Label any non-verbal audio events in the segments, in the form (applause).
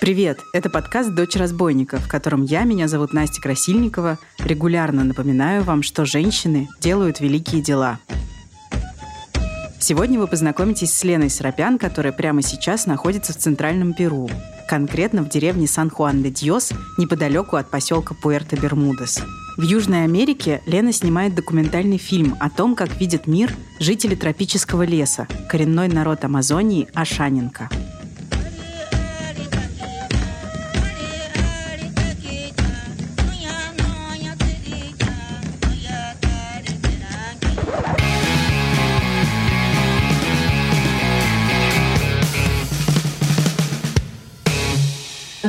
Привет! Это подкаст «Дочь разбойника», в котором я, меня зовут Настя Красильникова, регулярно напоминаю вам, что женщины делают великие дела. Сегодня вы познакомитесь с Леной Срапян, которая прямо сейчас находится в Центральном Перу, конкретно в деревне Сан-Хуан-де-Дьос, неподалеку от поселка Пуэрто-Бермудес. В Южной Америке Лена снимает документальный фильм о том, как видит мир жители тропического леса, коренной народ Амазонии Ашаненко.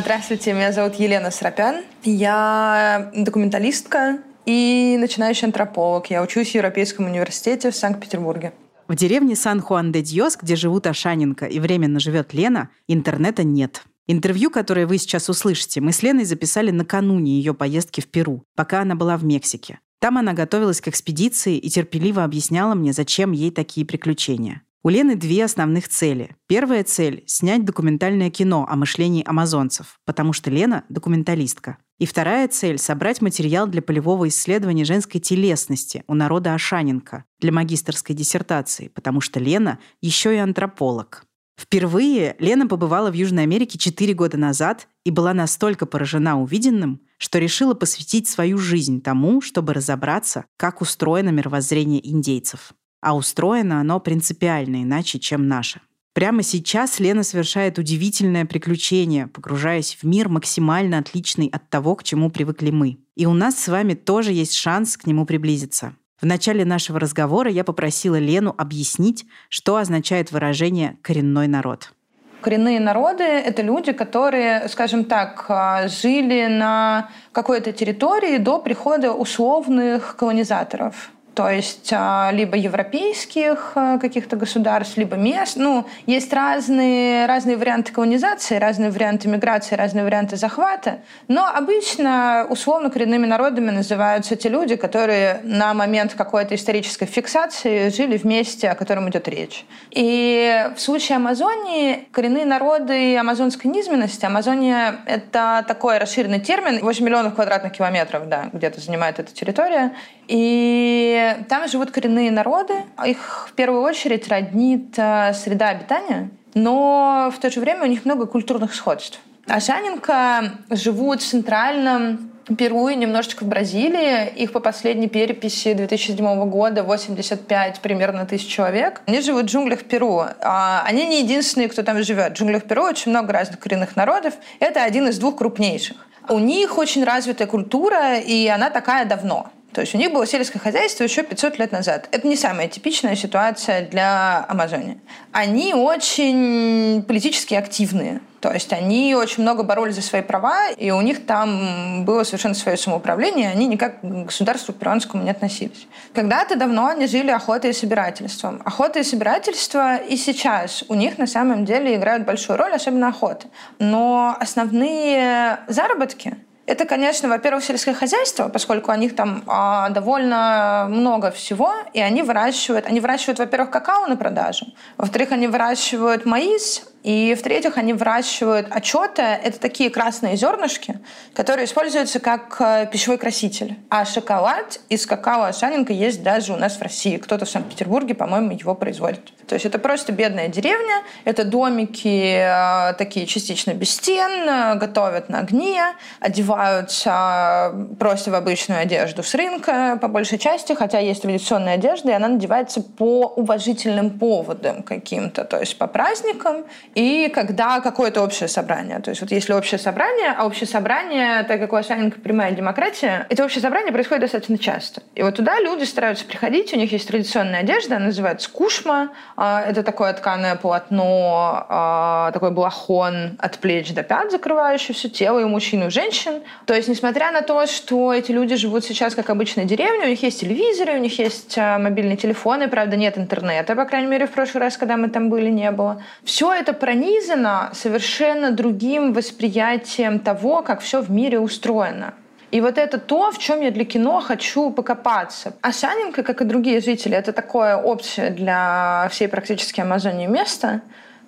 Здравствуйте, меня зовут Елена Срапян. Я документалистка и начинающий антрополог. Я учусь в Европейском университете в Санкт-Петербурге. В деревне Сан-Хуан-де-Дьос, где живут Ашаненко и временно живет Лена, интернета нет. Интервью, которое вы сейчас услышите, мы с Леной записали накануне ее поездки в Перу, пока она была в Мексике. Там она готовилась к экспедиции и терпеливо объясняла мне, зачем ей такие приключения. У Лены две основных цели. Первая цель – снять документальное кино о мышлении амазонцев, потому что Лена – документалистка. И вторая цель – собрать материал для полевого исследования женской телесности у народа Ашаненко для магистрской диссертации, потому что Лена еще и антрополог. Впервые Лена побывала в Южной Америке 4 года назад и была настолько поражена увиденным, что решила посвятить свою жизнь тому, чтобы разобраться, как устроено мировоззрение индейцев а устроено оно принципиально иначе, чем наше. Прямо сейчас Лена совершает удивительное приключение, погружаясь в мир максимально отличный от того, к чему привыкли мы. И у нас с вами тоже есть шанс к нему приблизиться. В начале нашего разговора я попросила Лену объяснить, что означает выражение «коренной народ». Коренные народы — это люди, которые, скажем так, а, жили на какой-то территории до прихода условных колонизаторов то есть а, либо европейских а, каких-то государств, либо мест. Ну, есть разные, разные варианты колонизации, разные варианты миграции, разные варианты захвата, но обычно условно коренными народами называются те люди, которые на момент какой-то исторической фиксации жили в месте, о котором идет речь. И в случае Амазонии коренные народы амазонской низменности, Амазония — это такой расширенный термин, 8 миллионов квадратных километров, да, где-то занимает эта территория, и там живут коренные народы. Их в первую очередь роднит э, среда обитания, но в то же время у них много культурных сходств. Ашаненко живут в центральном Перу и немножечко в Бразилии. Их по последней переписи 2007 года 85 примерно тысяч человек. Они живут в джунглях Перу. А они не единственные, кто там живет. В джунглях Перу очень много разных коренных народов. Это один из двух крупнейших. У них очень развитая культура, и она такая давно. То есть у них было сельское хозяйство еще 500 лет назад. Это не самая типичная ситуация для Амазонии. Они очень политически активные. То есть они очень много боролись за свои права, и у них там было совершенно свое самоуправление, они никак к государству перуанскому не относились. Когда-то давно они жили охотой и собирательством. Охота и собирательство и сейчас у них на самом деле играют большую роль, особенно охота. Но основные заработки это, конечно, во-первых, сельское хозяйство, поскольку у них там а, довольно много всего, и они выращивают, они выращивают, во-первых, какао на продажу, во-вторых, они выращивают маис, и в-третьих, они выращивают очеты. Это такие красные зернышки, которые используются как э, пищевой краситель. А шоколад из какао Ашаненко есть даже у нас в России. Кто-то в Санкт-Петербурге, по-моему, его производит. То есть это просто бедная деревня, это домики э, такие частично без стен, э, готовят на огне, одеваются просто в обычную одежду с рынка по большей части, хотя есть традиционная одежда, и она надевается по уважительным поводам каким-то, то есть по праздникам и когда какое-то общее собрание. То есть вот если общее собрание, а общее собрание, так как у Ашаненко прямая демократия, это общее собрание происходит достаточно часто. И вот туда люди стараются приходить, у них есть традиционная одежда, она называется кушма, а, это такое тканое полотно, а, такой балахон от плеч до пят, закрывающий все тело и мужчин, и женщин. То есть несмотря на то, что эти люди живут сейчас как обычная деревня, у них есть телевизоры, у них есть а, мобильные телефоны, правда нет интернета, по крайней мере в прошлый раз, когда мы там были, не было. Все это пронизано совершенно другим восприятием того, как все в мире устроено. И вот это то, в чем я для кино хочу покопаться. А Саненко, как и другие жители, это такое общее для всей практически Амазонии место.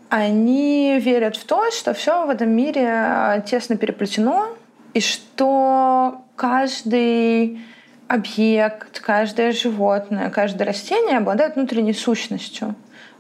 Они верят в то, что все в этом мире тесно переплетено, и что каждый объект, каждое животное, каждое растение обладает внутренней сущностью.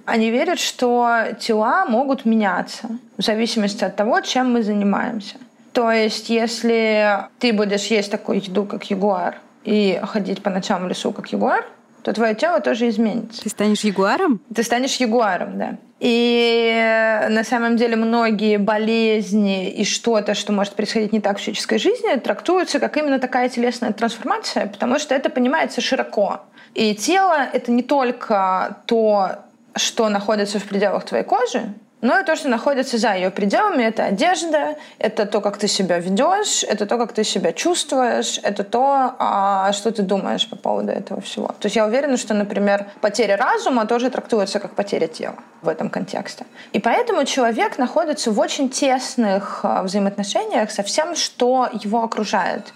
Они верят, что тела могут меняться в зависимости от того, чем мы занимаемся. То есть, если ты будешь есть такую еду, как ягуар, и ходить по ночам в лесу, как ягуар, то твое тело тоже изменится. Ты станешь ягуаром? Ты станешь ягуаром, да. И на самом деле многие болезни и что-то, что может происходить не так в физической жизни, трактуются как именно такая телесная трансформация, потому что это понимается широко. И тело — это не только то, что находится в пределах твоей кожи, но и то, что находится за ее пределами, это одежда, это то, как ты себя ведешь, это то, как ты себя чувствуешь, это то, а, что ты думаешь по поводу этого всего. То есть я уверена, что, например, потеря разума тоже трактуется как потеря тела в этом контексте. И поэтому человек находится в очень тесных а, взаимоотношениях со всем, что его окружает.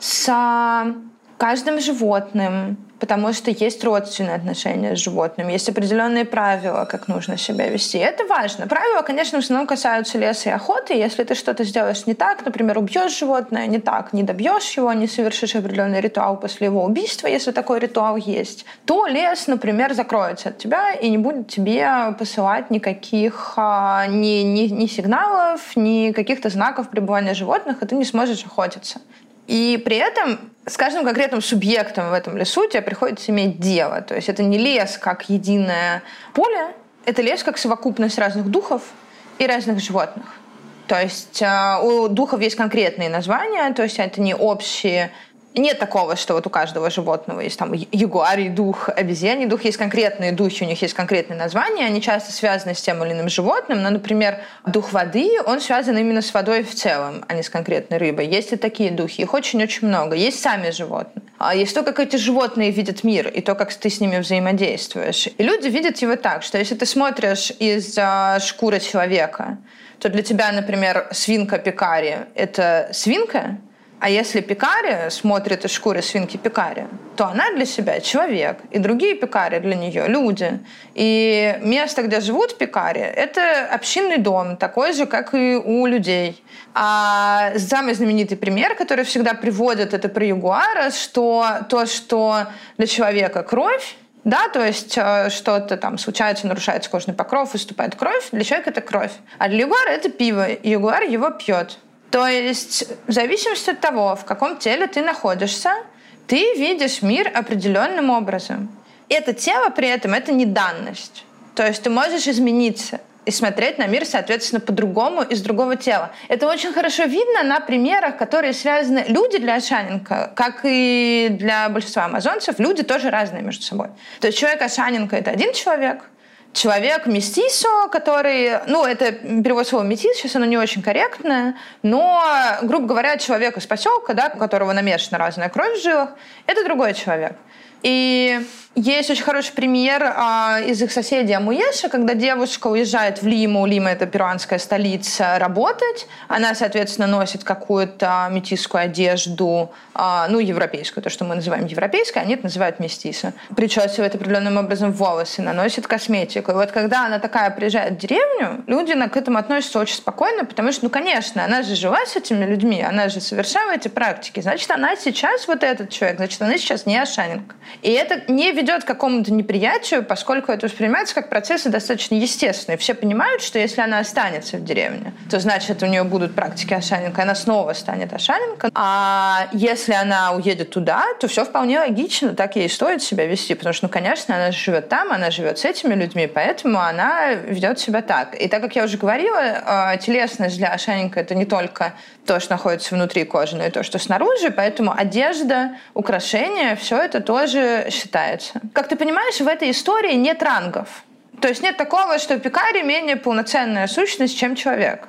С каждым животным, потому что есть родственные отношения с животным, есть определенные правила, как нужно себя вести. Это важно. Правила, конечно, в основном касаются леса и охоты. Если ты что-то сделаешь не так, например, убьешь животное не так, не добьешь его, не совершишь определенный ритуал после его убийства, если такой ритуал есть, то лес, например, закроется от тебя и не будет тебе посылать никаких а, ни, ни, ни сигналов, ни каких-то знаков пребывания животных, и ты не сможешь охотиться. И при этом с каждым конкретным субъектом в этом лесу тебе приходится иметь дело. То есть это не лес как единое поле, это лес как совокупность разных духов и разных животных. То есть э, у духов есть конкретные названия, то есть это не общие нет такого, что вот у каждого животного есть там ягуарий дух, обезьяний дух, есть конкретные духи, у них есть конкретные названия, они часто связаны с тем или иным животным, но, например, дух воды, он связан именно с водой в целом, а не с конкретной рыбой. Есть и такие духи, их очень-очень много. Есть сами животные. А есть то, как эти животные видят мир, и то, как ты с ними взаимодействуешь. И люди видят его так, что если ты смотришь из шкуры человека, то для тебя, например, свинка пекари — это свинка, а если пекари смотрит из шкуры свинки пекари, то она для себя человек, и другие пекари для нее люди. И место, где живут пекари, это общинный дом, такой же, как и у людей. А самый знаменитый пример, который всегда приводят, это про ягуара, что то, что для человека кровь, да, то есть э, что-то там случается, нарушается кожный покров, выступает кровь, для человека это кровь. А для ягуара это пиво, и ягуар его пьет. То есть в зависимости от того, в каком теле ты находишься, ты видишь мир определенным образом. И это тело при этом — это не данность. То есть ты можешь измениться и смотреть на мир, соответственно, по-другому из другого тела. Это очень хорошо видно на примерах, которые связаны... Люди для Ашаненко, как и для большинства амазонцев, люди тоже разные между собой. То есть человек Ашаненко — это один человек, человек местисо, который, ну, это перевод слова метис, сейчас оно не очень корректное, но, грубо говоря, человек из поселка, да, у которого намешана разная кровь в жилах, это другой человек. И есть очень хороший пример а, из их соседей Амуеша, когда девушка уезжает в Лиму, Лима это перуанская столица, работать. Она, соответственно, носит какую-то метисскую одежду, а, ну, европейскую, то, что мы называем европейской, они это называют местиса. Причесывает определенным образом волосы, наносит косметику. И вот когда она такая приезжает в деревню, люди к этому относятся очень спокойно, потому что, ну, конечно, она же жила с этими людьми, она же совершала эти практики. Значит, она сейчас вот этот человек, значит, она сейчас не Ашаненко. И это не ведет к какому-то неприятию, поскольку это воспринимается как процессы достаточно естественные. Все понимают, что если она останется в деревне, то значит у нее будут практики Ашаненко, она снова станет Ашаненко. А если она уедет туда, то все вполне логично, так ей стоит себя вести, потому что, ну, конечно, она живет там, она живет с этими людьми, поэтому она ведет себя так. И так как я уже говорила, а, телесность для Ашаненко это не только то, что находится внутри кожи, но и то, что снаружи, поэтому одежда, украшения, все это тоже считается. Как ты понимаешь, в этой истории нет рангов. То есть нет такого, что пекарь менее полноценная сущность, чем человек.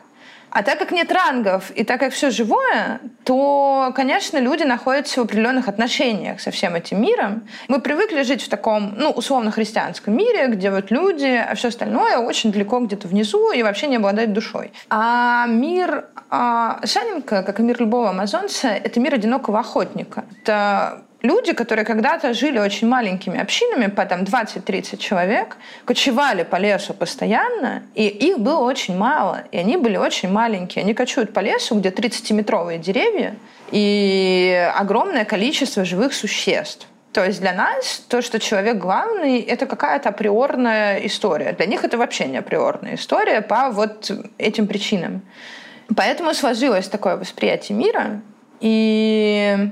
А так как нет рангов и так как все живое, то, конечно, люди находятся в определенных отношениях со всем этим миром. Мы привыкли жить в таком, ну, условно-христианском мире, где вот люди, а все остальное очень далеко где-то внизу и вообще не обладает душой. А мир а, Шаненко, как и мир любого амазонца, это мир одинокого охотника. Это люди, которые когда-то жили очень маленькими общинами, по там 20-30 человек, кочевали по лесу постоянно, и их было очень мало, и они были очень маленькие. Они кочуют по лесу, где 30-метровые деревья и огромное количество живых существ. То есть для нас то, что человек главный, это какая-то априорная история. Для них это вообще не априорная история по вот этим причинам. Поэтому сложилось такое восприятие мира. И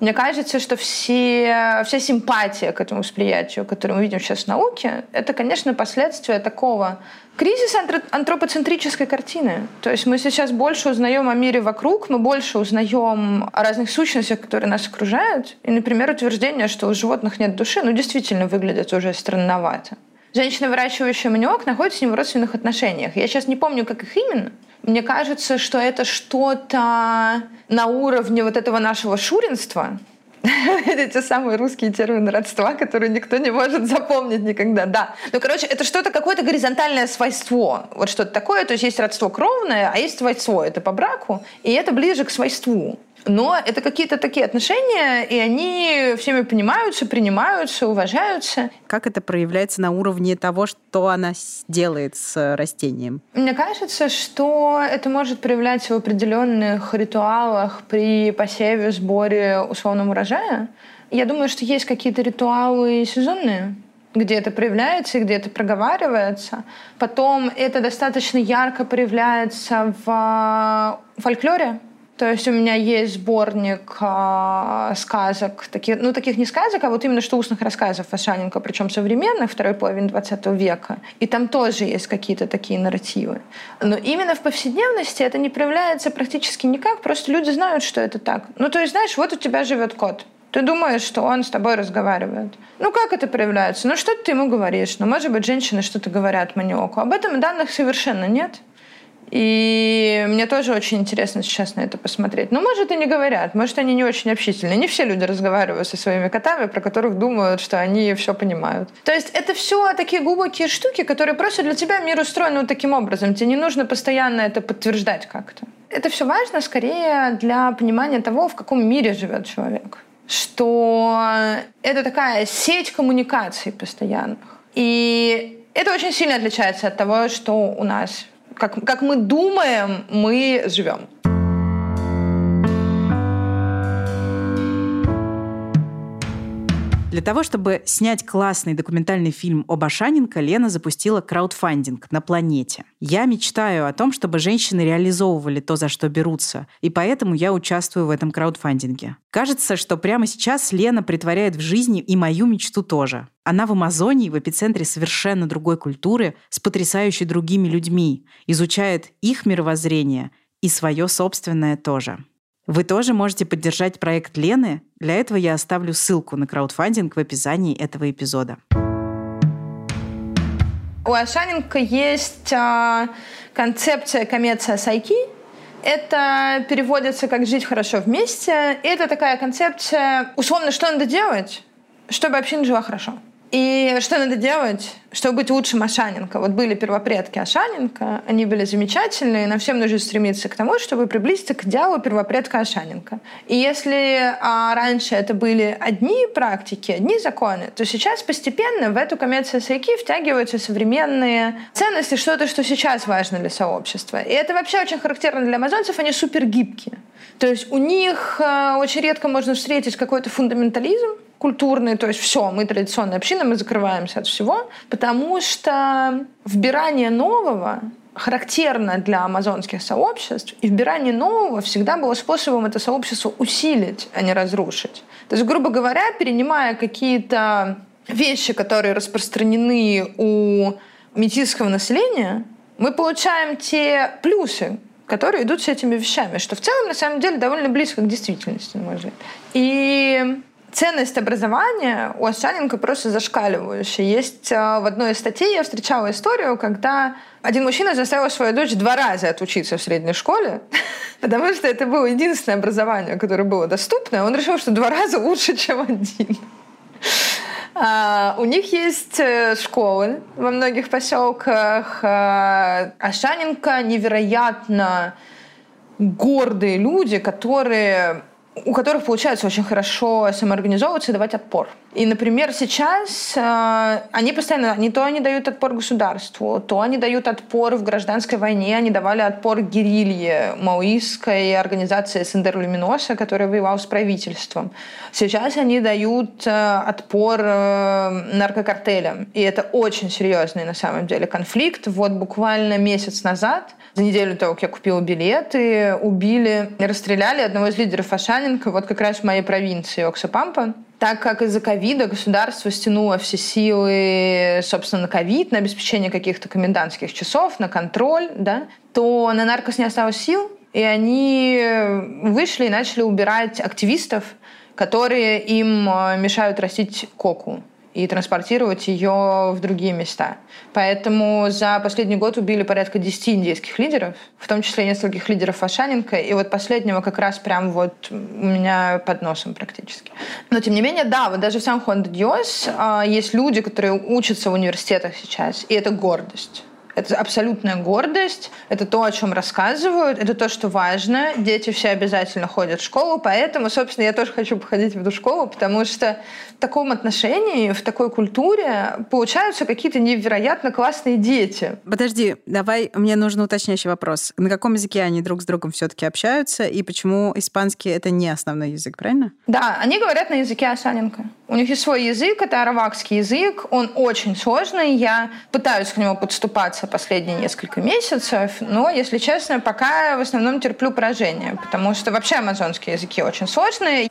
мне кажется, что все, вся симпатия к этому восприятию, которое мы видим сейчас в науке, это, конечно, последствия такого кризиса антропоцентрической картины. То есть мы сейчас больше узнаем о мире вокруг, мы больше узнаем о разных сущностях, которые нас окружают. И, например, утверждение, что у животных нет души, ну, действительно выглядит уже странновато. Женщина, выращивающая маниок, находится с ним в родственных отношениях. Я сейчас не помню, как их именно, мне кажется, что это что-то на уровне вот этого нашего шуринства, (laughs) эти самые русские термины родства, которые никто не может запомнить никогда. Да. Ну, короче, это что-то, какое-то горизонтальное свойство. Вот что-то такое. То есть есть родство кровное, а есть свойство. Это по браку. И это ближе к свойству. Но это какие-то такие отношения, и они всеми понимаются, принимаются, уважаются. Как это проявляется на уровне того, что она делает с растением? Мне кажется, что это может проявляться в определенных ритуалах при посеве, сборе условного урожая. Я думаю, что есть какие-то ритуалы сезонные, где это проявляется и где это проговаривается. Потом это достаточно ярко проявляется в фольклоре, то есть у меня есть сборник э, сказок, таких, ну таких не сказок, а вот именно что устных рассказов Ашаненко, причем современных, второй половины 20 века. И там тоже есть какие-то такие нарративы. Но именно в повседневности это не проявляется практически никак, просто люди знают, что это так. Ну то есть, знаешь, вот у тебя живет кот, ты думаешь, что он с тобой разговаривает. Ну, как это проявляется? Ну, что ты ему говоришь? Ну, может быть, женщины что-то говорят маниоку. Об этом данных совершенно нет. И мне тоже очень интересно сейчас на это посмотреть. Ну, может, и не говорят, может, они не очень общительные. Не все люди разговаривают со своими котами, про которых думают, что они все понимают. То есть это все такие глубокие штуки, которые просто для тебя мир устроен вот таким образом. Тебе не нужно постоянно это подтверждать как-то. Это все важно скорее для понимания того, в каком мире живет человек. Что это такая сеть коммуникаций постоянных. И это очень сильно отличается от того, что у нас как, как мы думаем, мы живем. Для того, чтобы снять классный документальный фильм об Ашаненко, Лена запустила краудфандинг на планете. Я мечтаю о том, чтобы женщины реализовывали то, за что берутся, и поэтому я участвую в этом краудфандинге. Кажется, что прямо сейчас Лена притворяет в жизни и мою мечту тоже. Она в Амазонии, в эпицентре совершенно другой культуры, с потрясающей другими людьми, изучает их мировоззрение и свое собственное тоже. Вы тоже можете поддержать проект Лены. Для этого я оставлю ссылку на краудфандинг в описании этого эпизода. У Ашаненко есть а, концепция коммерция сайки. Это переводится как «жить хорошо вместе». Это такая концепция, условно, что надо делать, чтобы община жила хорошо. И что надо делать, чтобы быть лучше Ашаненко? Вот были первопредки Ашаненко, они были замечательные, нам всем нужно стремиться к тому, чтобы приблизиться к идеалу первопредка Ашаненко. И если а, раньше это были одни практики, одни законы, то сейчас постепенно в эту коммерцию сайки втягиваются современные ценности, что-то, что сейчас важно для сообщества. И это вообще очень характерно для амазонцев, они супер гибкие. То есть у них а, очень редко можно встретить какой-то фундаментализм, культурный, то есть все, мы традиционная община, мы закрываемся от всего, потому что вбирание нового характерно для амазонских сообществ, и вбирание нового всегда было способом это сообщество усилить, а не разрушить. То есть, грубо говоря, перенимая какие-то вещи, которые распространены у метисского населения, мы получаем те плюсы, которые идут с этими вещами, что в целом, на самом деле, довольно близко к действительности, на мой взгляд. И ценность образования у Овсяненко просто зашкаливающая. Есть в одной из статей я встречала историю, когда один мужчина заставил свою дочь два раза отучиться в средней школе, (laughs) потому что это было единственное образование, которое было доступно. Он решил, что два раза лучше, чем один. А, у них есть э, школы во многих поселках. А, Ашаненко невероятно гордые люди, которые у которых получается очень хорошо самоорганизовываться и давать отпор. И, например, сейчас э, они постоянно, не то они дают отпор государству, то они дают отпор в гражданской войне, они давали отпор герилье маоистской организации Сендер Люминоса, которая воевала с правительством. Сейчас они дают э, отпор э, наркокартелям. И это очень серьезный на самом деле конфликт. Вот буквально месяц назад за неделю того, как я купила билеты, убили, расстреляли одного из лидеров Ашаненко, вот как раз в моей провинции Оксапампа. Так как из-за ковида государство стянуло все силы, собственно, на ковид, на обеспечение каких-то комендантских часов, на контроль, да, то на наркос не осталось сил, и они вышли и начали убирать активистов, которые им э, мешают растить коку и транспортировать ее в другие места. Поэтому за последний год убили порядка 10 индейских лидеров, в том числе нескольких лидеров Ашаненко, и вот последнего как раз прям вот у меня под носом практически. Но тем не менее, да, вот даже в сан хуан де диос есть люди, которые учатся в университетах сейчас, и это гордость. Это абсолютная гордость, это то, о чем рассказывают, это то, что важно. Дети все обязательно ходят в школу, поэтому, собственно, я тоже хочу походить в эту школу, потому что в таком отношении, в такой культуре получаются какие-то невероятно классные дети. Подожди, давай, мне нужен уточняющий вопрос. На каком языке они друг с другом все-таки общаются, и почему испанский — это не основной язык, правильно? Да, они говорят на языке Асаненко. У них есть свой язык, это аравакский язык, он очень сложный, я пытаюсь к нему подступаться последние несколько месяцев, но, если честно, пока в основном терплю поражение, потому что вообще амазонские языки очень сложные.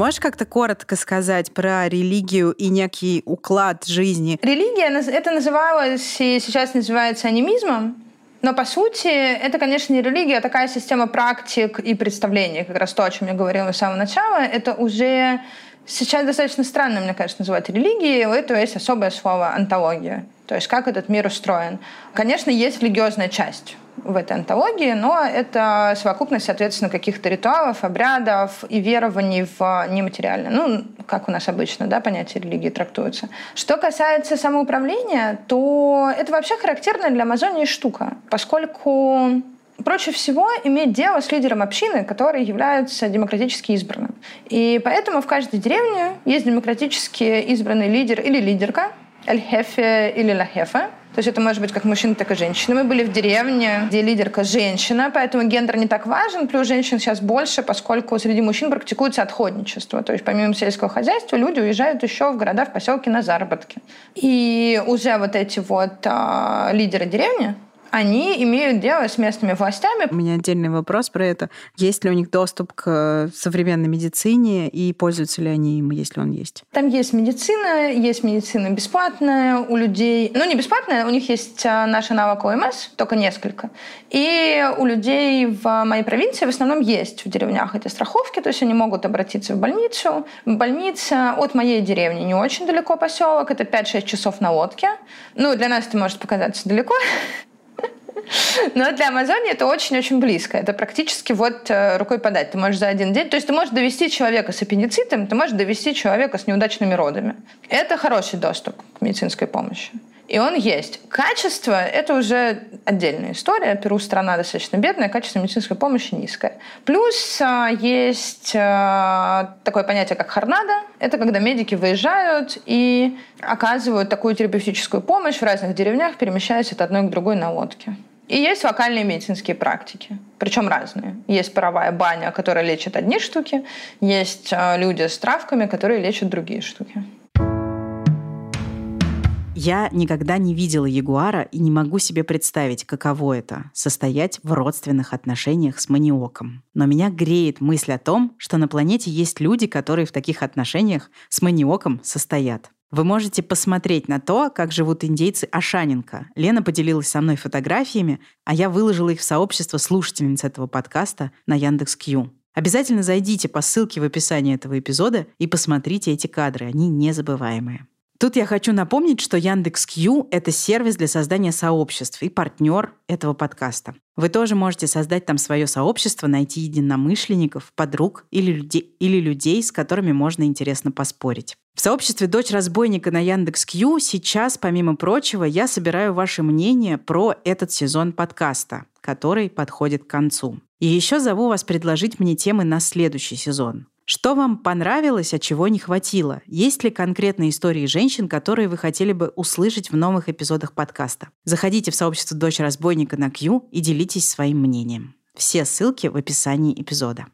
Можешь как-то коротко сказать про религию и некий уклад жизни? Религия, это называлось и сейчас называется анимизмом. Но по сути, это, конечно, не религия, а такая система практик и представлений, как раз то, о чем я говорила с самого начала. Это уже сейчас достаточно странно, мне кажется, называть религией. У этого есть особое слово «антология». То есть как этот мир устроен. Конечно, есть религиозная часть в этой антологии, но это совокупность, соответственно, каких-то ритуалов, обрядов и верований в нематериальное. Ну, как у нас обычно, да, понятие религии трактуется. Что касается самоуправления, то это вообще характерная для Амазонии штука, поскольку проще всего иметь дело с лидером общины, который является демократически избранным. И поэтому в каждой деревне есть демократически избранный лидер или лидерка, эль-хефе или ла-хефе, то есть это может быть как мужчина, так и женщина. Мы были в деревне, где лидерка женщина, поэтому гендер не так важен. Плюс женщин сейчас больше, поскольку среди мужчин практикуется отходничество. То есть помимо сельского хозяйства люди уезжают еще в города, в поселки на заработки. И уже вот эти вот а, лидеры деревни, они имеют дело с местными властями. У меня отдельный вопрос про это. Есть ли у них доступ к современной медицине и пользуются ли они им, если он есть? Там есть медицина, есть медицина бесплатная у людей. Ну, не бесплатная, у них есть а, наш аналог ОМС, только несколько. И у людей в моей провинции в основном есть в деревнях эти страховки, то есть они могут обратиться в больницу. Больница от моей деревни не очень далеко поселок, это 5-6 часов на лодке. Ну, для нас это может показаться далеко, (laughs) но для Амазонии это очень-очень близко. Это практически вот э, рукой подать. Ты можешь за один день... То есть ты можешь довести человека с аппендицитом, ты можешь довести человека с неудачными родами. Это хороший доступ к медицинской помощи. И он есть. Качество — это уже отдельная история. Перу страна достаточно бедная, качество медицинской помощи низкое. Плюс а, есть а, такое понятие, как хорнадо. Это когда медики выезжают и оказывают такую терапевтическую помощь в разных деревнях, перемещаясь от одной к другой на лодке. И есть локальные медицинские практики, причем разные. Есть паровая баня, которая лечит одни штуки, есть а, люди с травками, которые лечат другие штуки. Я никогда не видела ягуара и не могу себе представить, каково это — состоять в родственных отношениях с маниоком. Но меня греет мысль о том, что на планете есть люди, которые в таких отношениях с маниоком состоят. Вы можете посмотреть на то, как живут индейцы Ашаненко. Лена поделилась со мной фотографиями, а я выложила их в сообщество слушательниц этого подкаста на Яндекс.Кью. Обязательно зайдите по ссылке в описании этого эпизода и посмотрите эти кадры, они незабываемые. Тут я хочу напомнить, что Яндекс.Кью — это сервис для создания сообществ и партнер этого подкаста. Вы тоже можете создать там свое сообщество, найти единомышленников, подруг или людей, или людей, с которыми можно интересно поспорить. В сообществе «Дочь разбойника» на Яндекс.Кью сейчас, помимо прочего, я собираю ваше мнение про этот сезон подкаста, который подходит к концу. И еще зову вас предложить мне темы на следующий сезон. Что вам понравилось, а чего не хватило? Есть ли конкретные истории женщин, которые вы хотели бы услышать в новых эпизодах подкаста? Заходите в сообщество «Дочь разбойника» на Q и делитесь своим мнением. Все ссылки в описании эпизода.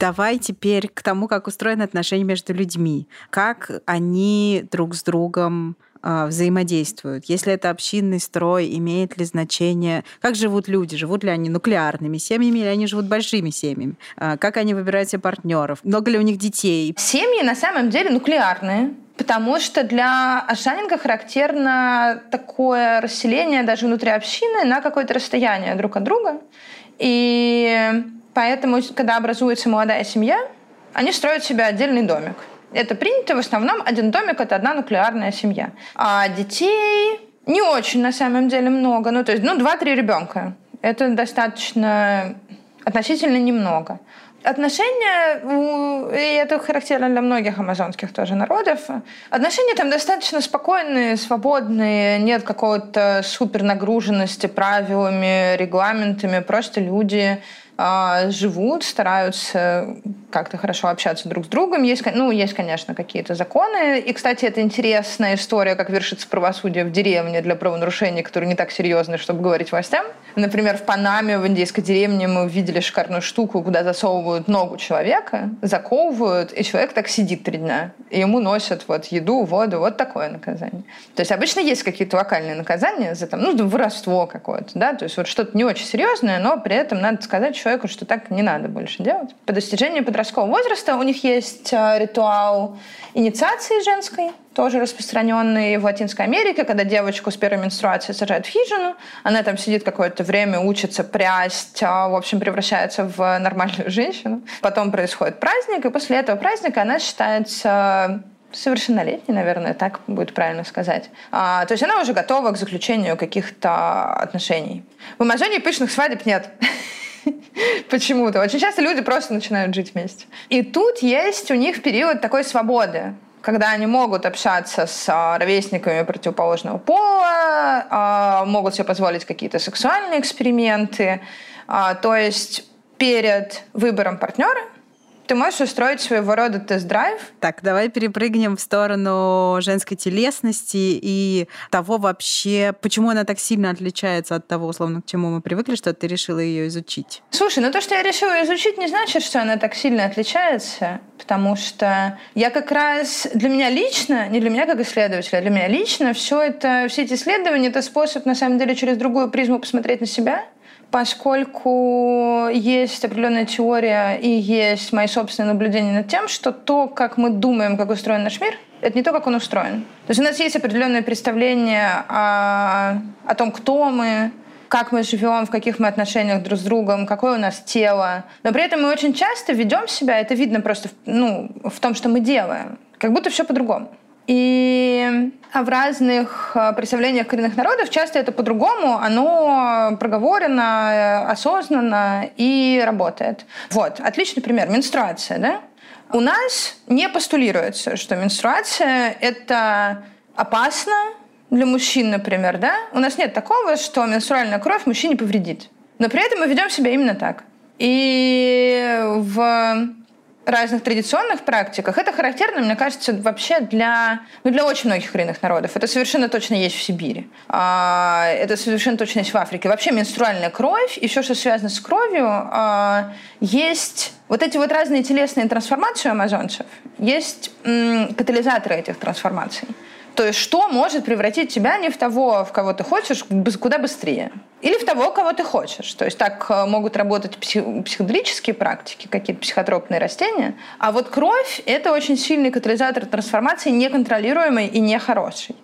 Давай теперь к тому, как устроены отношения между людьми. Как они друг с другом взаимодействуют? Если это общинный строй, имеет ли значение? Как живут люди? Живут ли они нуклеарными семьями или они живут большими семьями? Э, как они выбирают себе партнеров? Много ли у них детей? Семьи на самом деле нуклеарные. Потому что для Ашанинга характерно такое расселение даже внутри общины на какое-то расстояние друг от друга. И поэтому, когда образуется молодая семья, они строят себе отдельный домик. Это принято в основном один домик это одна нуклеарная семья. А детей не очень на самом деле много. Ну, то есть, ну, два-три ребенка. Это достаточно относительно немного. Отношения, и это характерно для многих амазонских тоже народов, отношения там достаточно спокойные, свободные, нет какого-то супер нагруженности правилами, регламентами, просто люди живут, стараются как-то хорошо общаться друг с другом. Есть, ну, есть, конечно, какие-то законы. И, кстати, это интересная история, как вершится правосудие в деревне для правонарушений, которые не так серьезны, чтобы говорить властям. Например, в Панаме, в индейской деревне мы видели шикарную штуку, куда засовывают ногу человека, заковывают, и человек так сидит три дня. И ему носят вот еду, воду, вот такое наказание. То есть обычно есть какие-то локальные наказания за там, ну, воровство какое-то, да, то есть вот что-то не очень серьезное, но при этом надо сказать человеку, что так не надо больше делать. По достижению подросткового возраста у них есть э, ритуал инициации женской, тоже распространенный в Латинской Америке, когда девочку с первой менструацией сажают в хижину, она там сидит какое-то время, учится прясть, а, в общем, превращается в нормальную (laughs) женщину. Потом происходит праздник, и после этого праздника она считается совершеннолетней, наверное, так будет правильно сказать. А, то есть она уже готова к заключению каких-то отношений. В Амазонии пышных свадеб нет. (laughs) Почему-то. Очень часто люди просто начинают жить вместе. И тут есть у них период такой свободы когда они могут общаться с а, ровесниками противоположного пола, а, могут себе позволить какие-то сексуальные эксперименты. А, то есть перед выбором партнера ты можешь устроить своего рода тест-драйв. Так, давай перепрыгнем в сторону женской телесности и того вообще, почему она так сильно отличается от того, условно, к чему мы привыкли, что ты решила ее изучить. Слушай, ну то, что я решила изучить, не значит, что она так сильно отличается, потому что я как раз для меня лично, не для меня как исследователя, а для меня лично все это, все эти исследования, это способ, на самом деле, через другую призму посмотреть на себя — поскольку есть определенная теория и есть мои собственные наблюдения над тем, что то, как мы думаем, как устроен наш мир, это не то, как он устроен. То есть у нас есть определенное представление о, о том, кто мы, как мы живем, в каких мы отношениях друг с другом, какое у нас тело. Но при этом мы очень часто ведем себя, это видно просто ну, в том, что мы делаем, как будто все по-другому. И в разных э, представлениях коренных народов часто это по-другому, оно проговорено, осознанно и работает. Вот, отличный пример. Менструация, да? У нас не постулируется, что менструация — это опасно для мужчин, например, да? У нас нет такого, что менструальная кровь мужчине повредит. Но при этом мы ведем себя именно так. И в разных традиционных практиках. Это характерно, мне кажется, вообще для, ну, для очень многих коренных народов. Это совершенно точно есть в Сибири. А, это совершенно точно есть в Африке. Вообще менструальная кровь и все, что связано с кровью, а, есть вот эти вот разные телесные трансформации у амазонцев, есть катализаторы этих трансформаций. То есть что может превратить тебя не в того, в кого ты хочешь, куда быстрее. Или в того, кого ты хочешь. То есть так э, могут работать психоделические практики, какие-то психотропные растения. А вот кровь — это очень сильный катализатор трансформации, неконтролируемый и нехороший.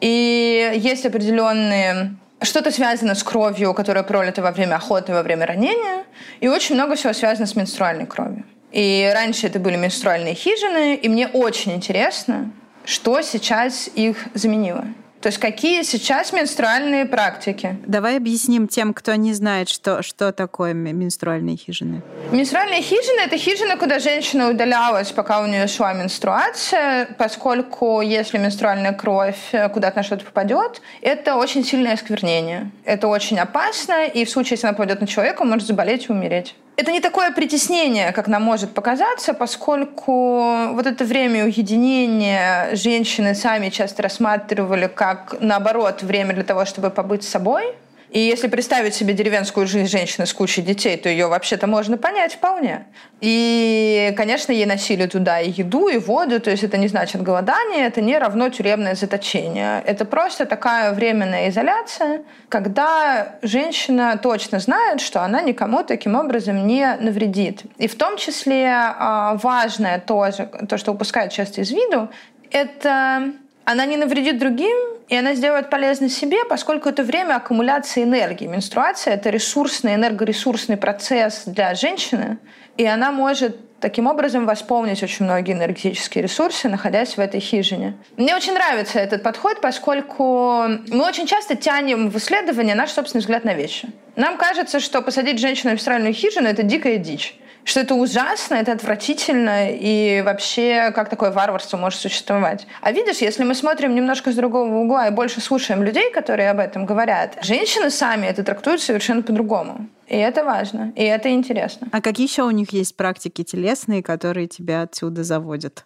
И есть определенные что-то связано с кровью, которая пролита во время охоты, во время ранения, и очень много всего связано с менструальной кровью. И раньше это были менструальные хижины, и мне очень интересно, что сейчас их заменило. То есть какие сейчас менструальные практики? Давай объясним тем, кто не знает, что, что такое менструальные хижины. Менструальные хижины — это хижины, куда женщина удалялась, пока у нее шла менструация, поскольку если менструальная кровь куда-то на что-то попадет, это очень сильное осквернение. Это очень опасно, и в случае, если она попадет на человека, может заболеть и умереть. Это не такое притеснение, как нам может показаться, поскольку вот это время уединения женщины сами часто рассматривали как, наоборот, время для того, чтобы побыть собой – и если представить себе деревенскую жизнь женщины с кучей детей, то ее вообще-то можно понять вполне. И, конечно, ей носили туда и еду, и воду, то есть это не значит голодание, это не равно тюремное заточение. Это просто такая временная изоляция, когда женщина точно знает, что она никому таким образом не навредит. И в том числе а, важное тоже, то, что упускают часто из виду, это она не навредит другим, и она сделает полезно себе, поскольку это время аккумуляции энергии. Менструация — это ресурсный, энергоресурсный процесс для женщины, и она может таким образом восполнить очень многие энергетические ресурсы, находясь в этой хижине. Мне очень нравится этот подход, поскольку мы очень часто тянем в исследование наш собственный взгляд на вещи. Нам кажется, что посадить женщину в австральную хижину — это дикая дичь что это ужасно, это отвратительно, и вообще как такое варварство может существовать. А видишь, если мы смотрим немножко с другого угла и больше слушаем людей, которые об этом говорят, женщины сами это трактуют совершенно по-другому. И это важно, и это интересно. А какие еще у них есть практики телесные, которые тебя отсюда заводят?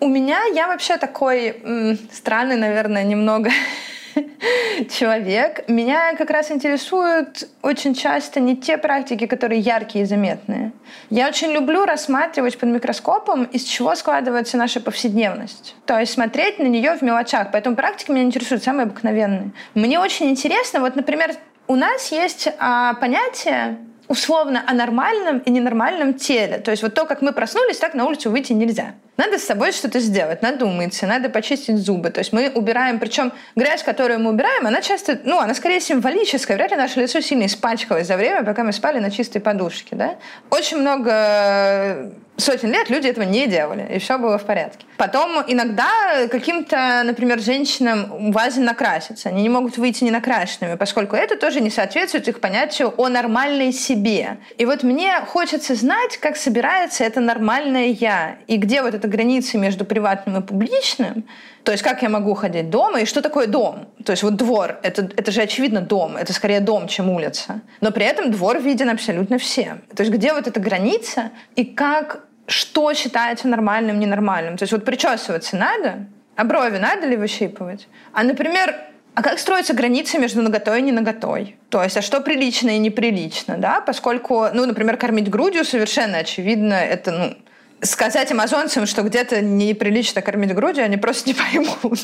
У меня я вообще такой м, странный, наверное, немного (laughs) (laughs) человек. Меня как раз интересуют очень часто не те практики, которые яркие и заметные. Я очень люблю рассматривать под микроскопом, из чего складывается наша повседневность. То есть смотреть на нее в мелочах. Поэтому практики меня интересуют самые обыкновенные. Мне очень интересно, вот, например, у нас есть а, понятие условно о нормальном и ненормальном теле. То есть вот то, как мы проснулись, так на улицу выйти нельзя. Надо с собой что-то сделать, надо умыться, надо почистить зубы. То есть мы убираем, причем грязь, которую мы убираем, она часто, ну, она скорее символическая. Вряд ли наше лицо сильно испачкалось за время, пока мы спали на чистой подушке. Да? Очень много сотен лет люди этого не делали, и все было в порядке. Потом иногда каким-то, например, женщинам важно накраситься. Они не могут выйти не накрашенными, поскольку это тоже не соответствует их понятию о нормальной себе. И вот мне хочется знать, как собирается это нормальное я, и где вот эта граница между приватным и публичным, то есть как я могу ходить дома и что такое дом? То есть вот двор, это, это же очевидно дом, это скорее дом, чем улица. Но при этом двор виден абсолютно всем. То есть где вот эта граница и как что считается нормальным, ненормальным. То есть вот причесываться надо, а брови надо ли выщипывать? А, например, а как строятся границы между наготой и ненаготой? То есть, а что прилично и неприлично, да? Поскольку, ну, например, кормить грудью совершенно очевидно, это, ну, сказать амазонцам, что где-то неприлично кормить грудью, они просто не поймут.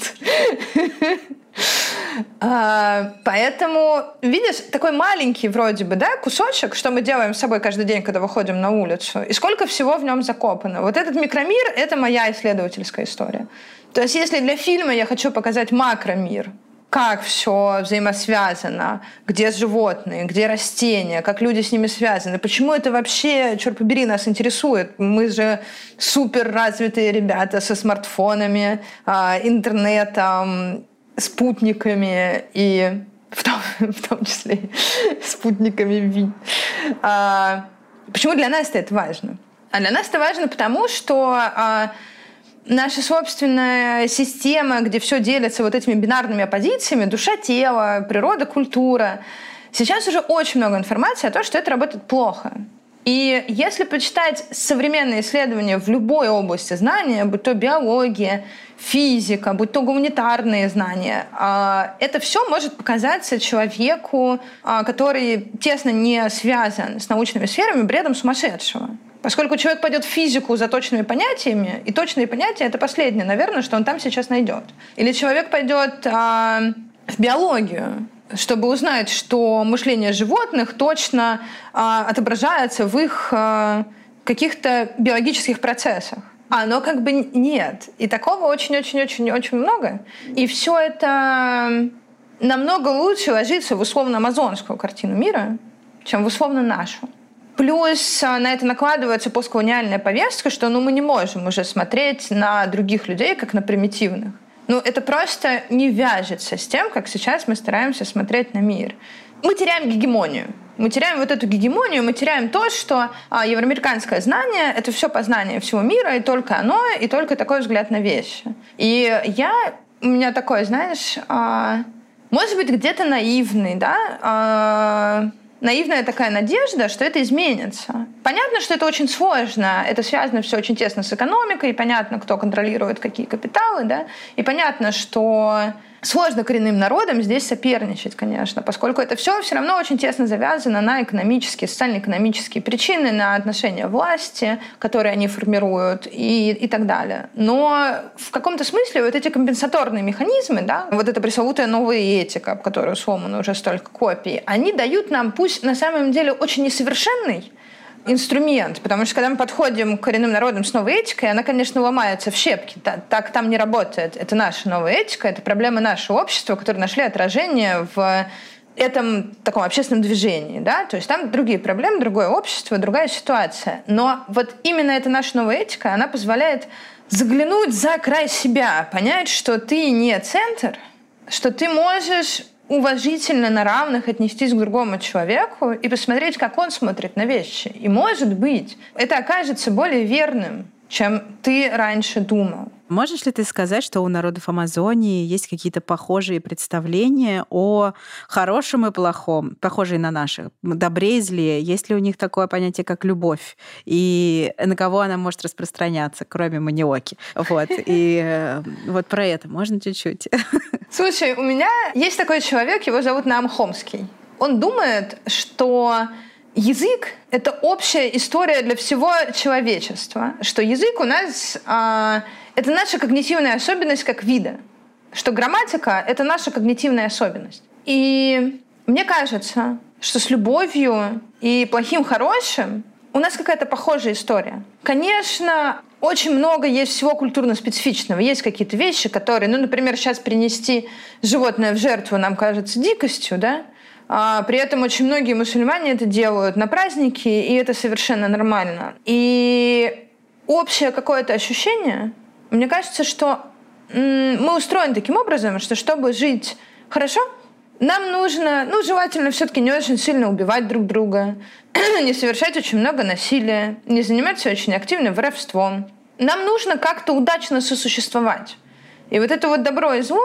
А, поэтому, видишь, такой маленький вроде бы, да, кусочек, что мы делаем с собой каждый день, когда выходим на улицу, и сколько всего в нем закопано. Вот этот микромир — это моя исследовательская история. То есть если для фильма я хочу показать макромир, как все взаимосвязано, где животные, где растения, как люди с ними связаны. Почему это вообще, черт побери, нас интересует? Мы же супер развитые ребята со смартфонами, а, интернетом, спутниками и в том, (laughs) в том числе (laughs) спутниками Ви. А, почему для нас это важно? А для нас это важно потому, что а, наша собственная система, где все делится вот этими бинарными оппозициями, душа, тело, природа, культура, сейчас уже очень много информации о том, что это работает плохо. И если почитать современные исследования в любой области знания, будь то биология, физика, будь то гуманитарные знания, а, это все может показаться человеку, а, который тесно не связан с научными сферами, бредом сумасшедшего. Поскольку человек пойдет в физику за точными понятиями, и точные понятия — это последнее, наверное, что он там сейчас найдет. Или человек пойдет а, в биологию, чтобы узнать, что мышление животных точно а, отображается в их а, каких-то биологических процессах. А оно как бы нет. И такого очень-очень-очень-очень много. И все это намного лучше ложится в условно-амазонскую картину мира, чем в условно нашу. Плюс а, на это накладывается постколониальная повестка, что ну, мы не можем уже смотреть на других людей как на примитивных. Ну, это просто не вяжется с тем, как сейчас мы стараемся смотреть на мир. Мы теряем гегемонию. Мы теряем вот эту гегемонию, мы теряем то, что а, евроамериканское знание — это все познание всего мира, и только оно, и только такой взгляд на вещи. И я, у меня такой, знаешь, а, может быть, где-то наивный, да, а, наивная такая надежда, что это изменится. Понятно, что это очень сложно, это связано все очень тесно с экономикой, и понятно, кто контролирует какие капиталы, да, и понятно, что Сложно коренным народам здесь соперничать, конечно, поскольку это все все равно очень тесно завязано на экономические, социально-экономические причины, на отношения власти, которые они формируют и, и так далее. Но в каком-то смысле вот эти компенсаторные механизмы, да, вот эта пресловутая новая этика, об которой сломано уже столько копий, они дают нам, пусть на самом деле очень несовершенный, инструмент, потому что когда мы подходим к коренным народам с новой этикой, она, конечно, ломается в щепки. Так, там не работает. Это наша новая этика, это проблемы нашего общества, которые нашли отражение в этом таком общественном движении, да, то есть там другие проблемы, другое общество, другая ситуация. Но вот именно эта наша новая этика, она позволяет заглянуть за край себя, понять, что ты не центр, что ты можешь уважительно на равных отнестись к другому человеку и посмотреть, как он смотрит на вещи. И, может быть, это окажется более верным, чем ты раньше думал. Можешь ли ты сказать, что у народов Амазонии есть какие-то похожие представления о хорошем и плохом, похожие на наши, добре и зле? Есть ли у них такое понятие, как любовь? И на кого она может распространяться, кроме маниоки? Вот. (laughs) И э, вот про это можно чуть-чуть? (laughs) Слушай, у меня есть такой человек, его зовут Нам Хомский. Он думает, что язык — это общая история для всего человечества, что язык у нас э, — это наша когнитивная особенность как вида, что грамматика — это наша когнитивная особенность. И мне кажется, что с любовью и плохим хорошим у нас какая-то похожая история. Конечно, очень много есть всего культурно-специфичного. Есть какие-то вещи, которые, ну, например, сейчас принести животное в жертву нам кажется дикостью, да? А при этом очень многие мусульмане это делают на праздники, и это совершенно нормально. И общее какое-то ощущение, мне кажется, что мы устроены таким образом, что чтобы жить хорошо, нам нужно, ну, желательно все-таки не очень сильно убивать друг друга, (clears throat) не совершать очень много насилия, не заниматься очень активным воровством. Нам нужно как-то удачно сосуществовать. И вот это вот добро и зло,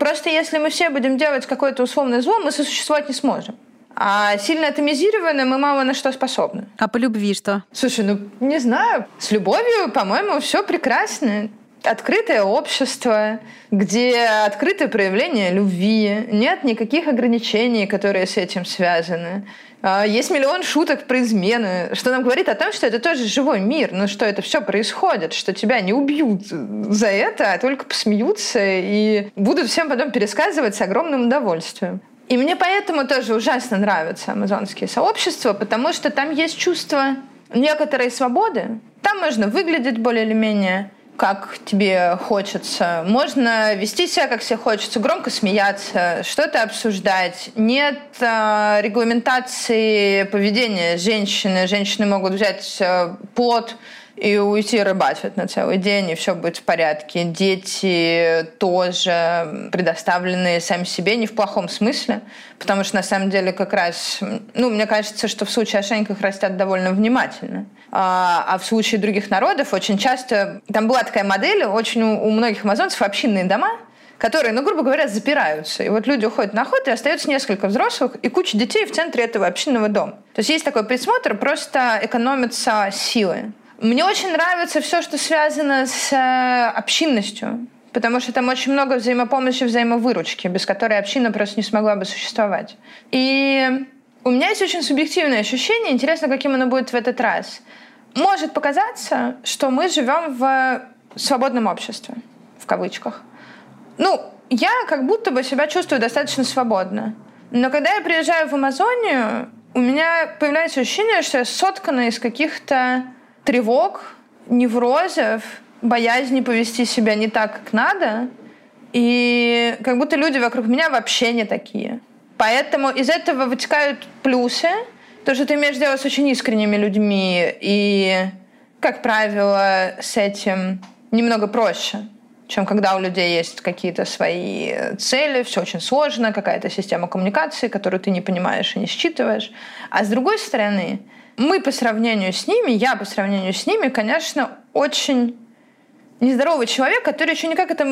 Просто если мы все будем делать какое-то условное зло, мы сосуществовать не сможем. А сильно атомизированно мы мало на что способны. А по любви что? Слушай, ну не знаю. С любовью, по-моему, все прекрасно. Открытое общество, где открытое проявление любви, нет никаких ограничений, которые с этим связаны. А, есть миллион шуток про измены, что нам говорит о том, что это тоже живой мир, но что это все происходит, что тебя не убьют за это, а только посмеются и будут всем потом пересказывать с огромным удовольствием. И мне поэтому тоже ужасно нравятся амазонские сообщества, потому что там есть чувство некоторой свободы. Там можно выглядеть более или менее как тебе хочется. Можно вести себя, как себе хочется, громко смеяться, что-то обсуждать. Нет э, регламентации поведения женщины. Женщины могут взять э, плод и уйти рыбачить на целый день, и все будет в порядке. Дети тоже предоставлены сами себе, не в плохом смысле, потому что на самом деле как раз, ну, мне кажется, что в случае ошейника их растят довольно внимательно. А, а в случае других народов очень часто, там была такая модель, очень у, у многих амазонцев общинные дома, которые, ну, грубо говоря, запираются. И вот люди уходят на охоту, и остается несколько взрослых и куча детей в центре этого общинного дома. То есть есть такой присмотр, просто экономятся силы. Мне очень нравится все, что связано с э, общинностью, потому что там очень много взаимопомощи, взаимовыручки, без которой община просто не смогла бы существовать. И у меня есть очень субъективное ощущение, интересно, каким оно будет в этот раз. Может показаться, что мы живем в свободном обществе, в кавычках. Ну, я как будто бы себя чувствую достаточно свободно. Но когда я приезжаю в Амазонию, у меня появляется ощущение, что я соткана из каких-то тревог, неврозов, боязни повести себя не так, как надо. И как будто люди вокруг меня вообще не такие. Поэтому из этого вытекают плюсы. То, что ты имеешь дело с очень искренними людьми. И, как правило, с этим немного проще чем когда у людей есть какие-то свои цели, все очень сложно, какая-то система коммуникации, которую ты не понимаешь и не считываешь. А с другой стороны, мы по сравнению с ними, я по сравнению с ними, конечно, очень нездоровый человек, который еще никак это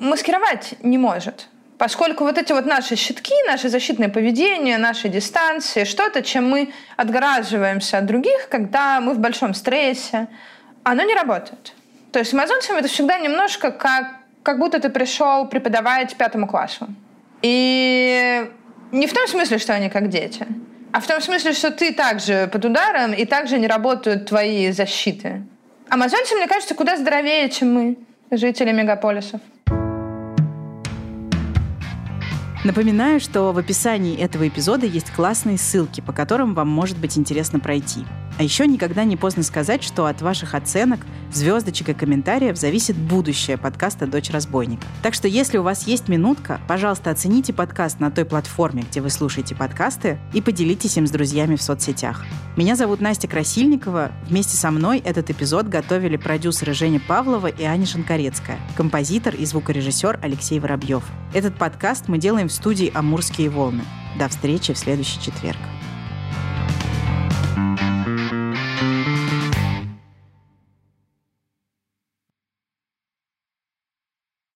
маскировать не может. Поскольку вот эти вот наши щитки, наше защитное поведение, наши дистанции, что-то, чем мы отгораживаемся от других, когда мы в большом стрессе, оно не работает. То есть с амазонцами это всегда немножко как, как будто ты пришел преподавать пятому классу. И не в том смысле, что они как дети, а в том смысле, что ты также под ударом, и также не работают твои защиты. Амазонцы, мне кажется, куда здоровее, чем мы, жители мегаполисов. Напоминаю, что в описании этого эпизода есть классные ссылки, по которым вам может быть интересно пройти. А еще никогда не поздно сказать, что от ваших оценок, звездочек и комментариев зависит будущее подкаста «Дочь разбойника». Так что если у вас есть минутка, пожалуйста, оцените подкаст на той платформе, где вы слушаете подкасты, и поделитесь им с друзьями в соцсетях. Меня зовут Настя Красильникова. Вместе со мной этот эпизод готовили продюсеры Женя Павлова и Аня Шанкарецкая, композитор и звукорежиссер Алексей Воробьев. Этот подкаст мы делаем в студии «Амурские волны». До встречи в следующий четверг.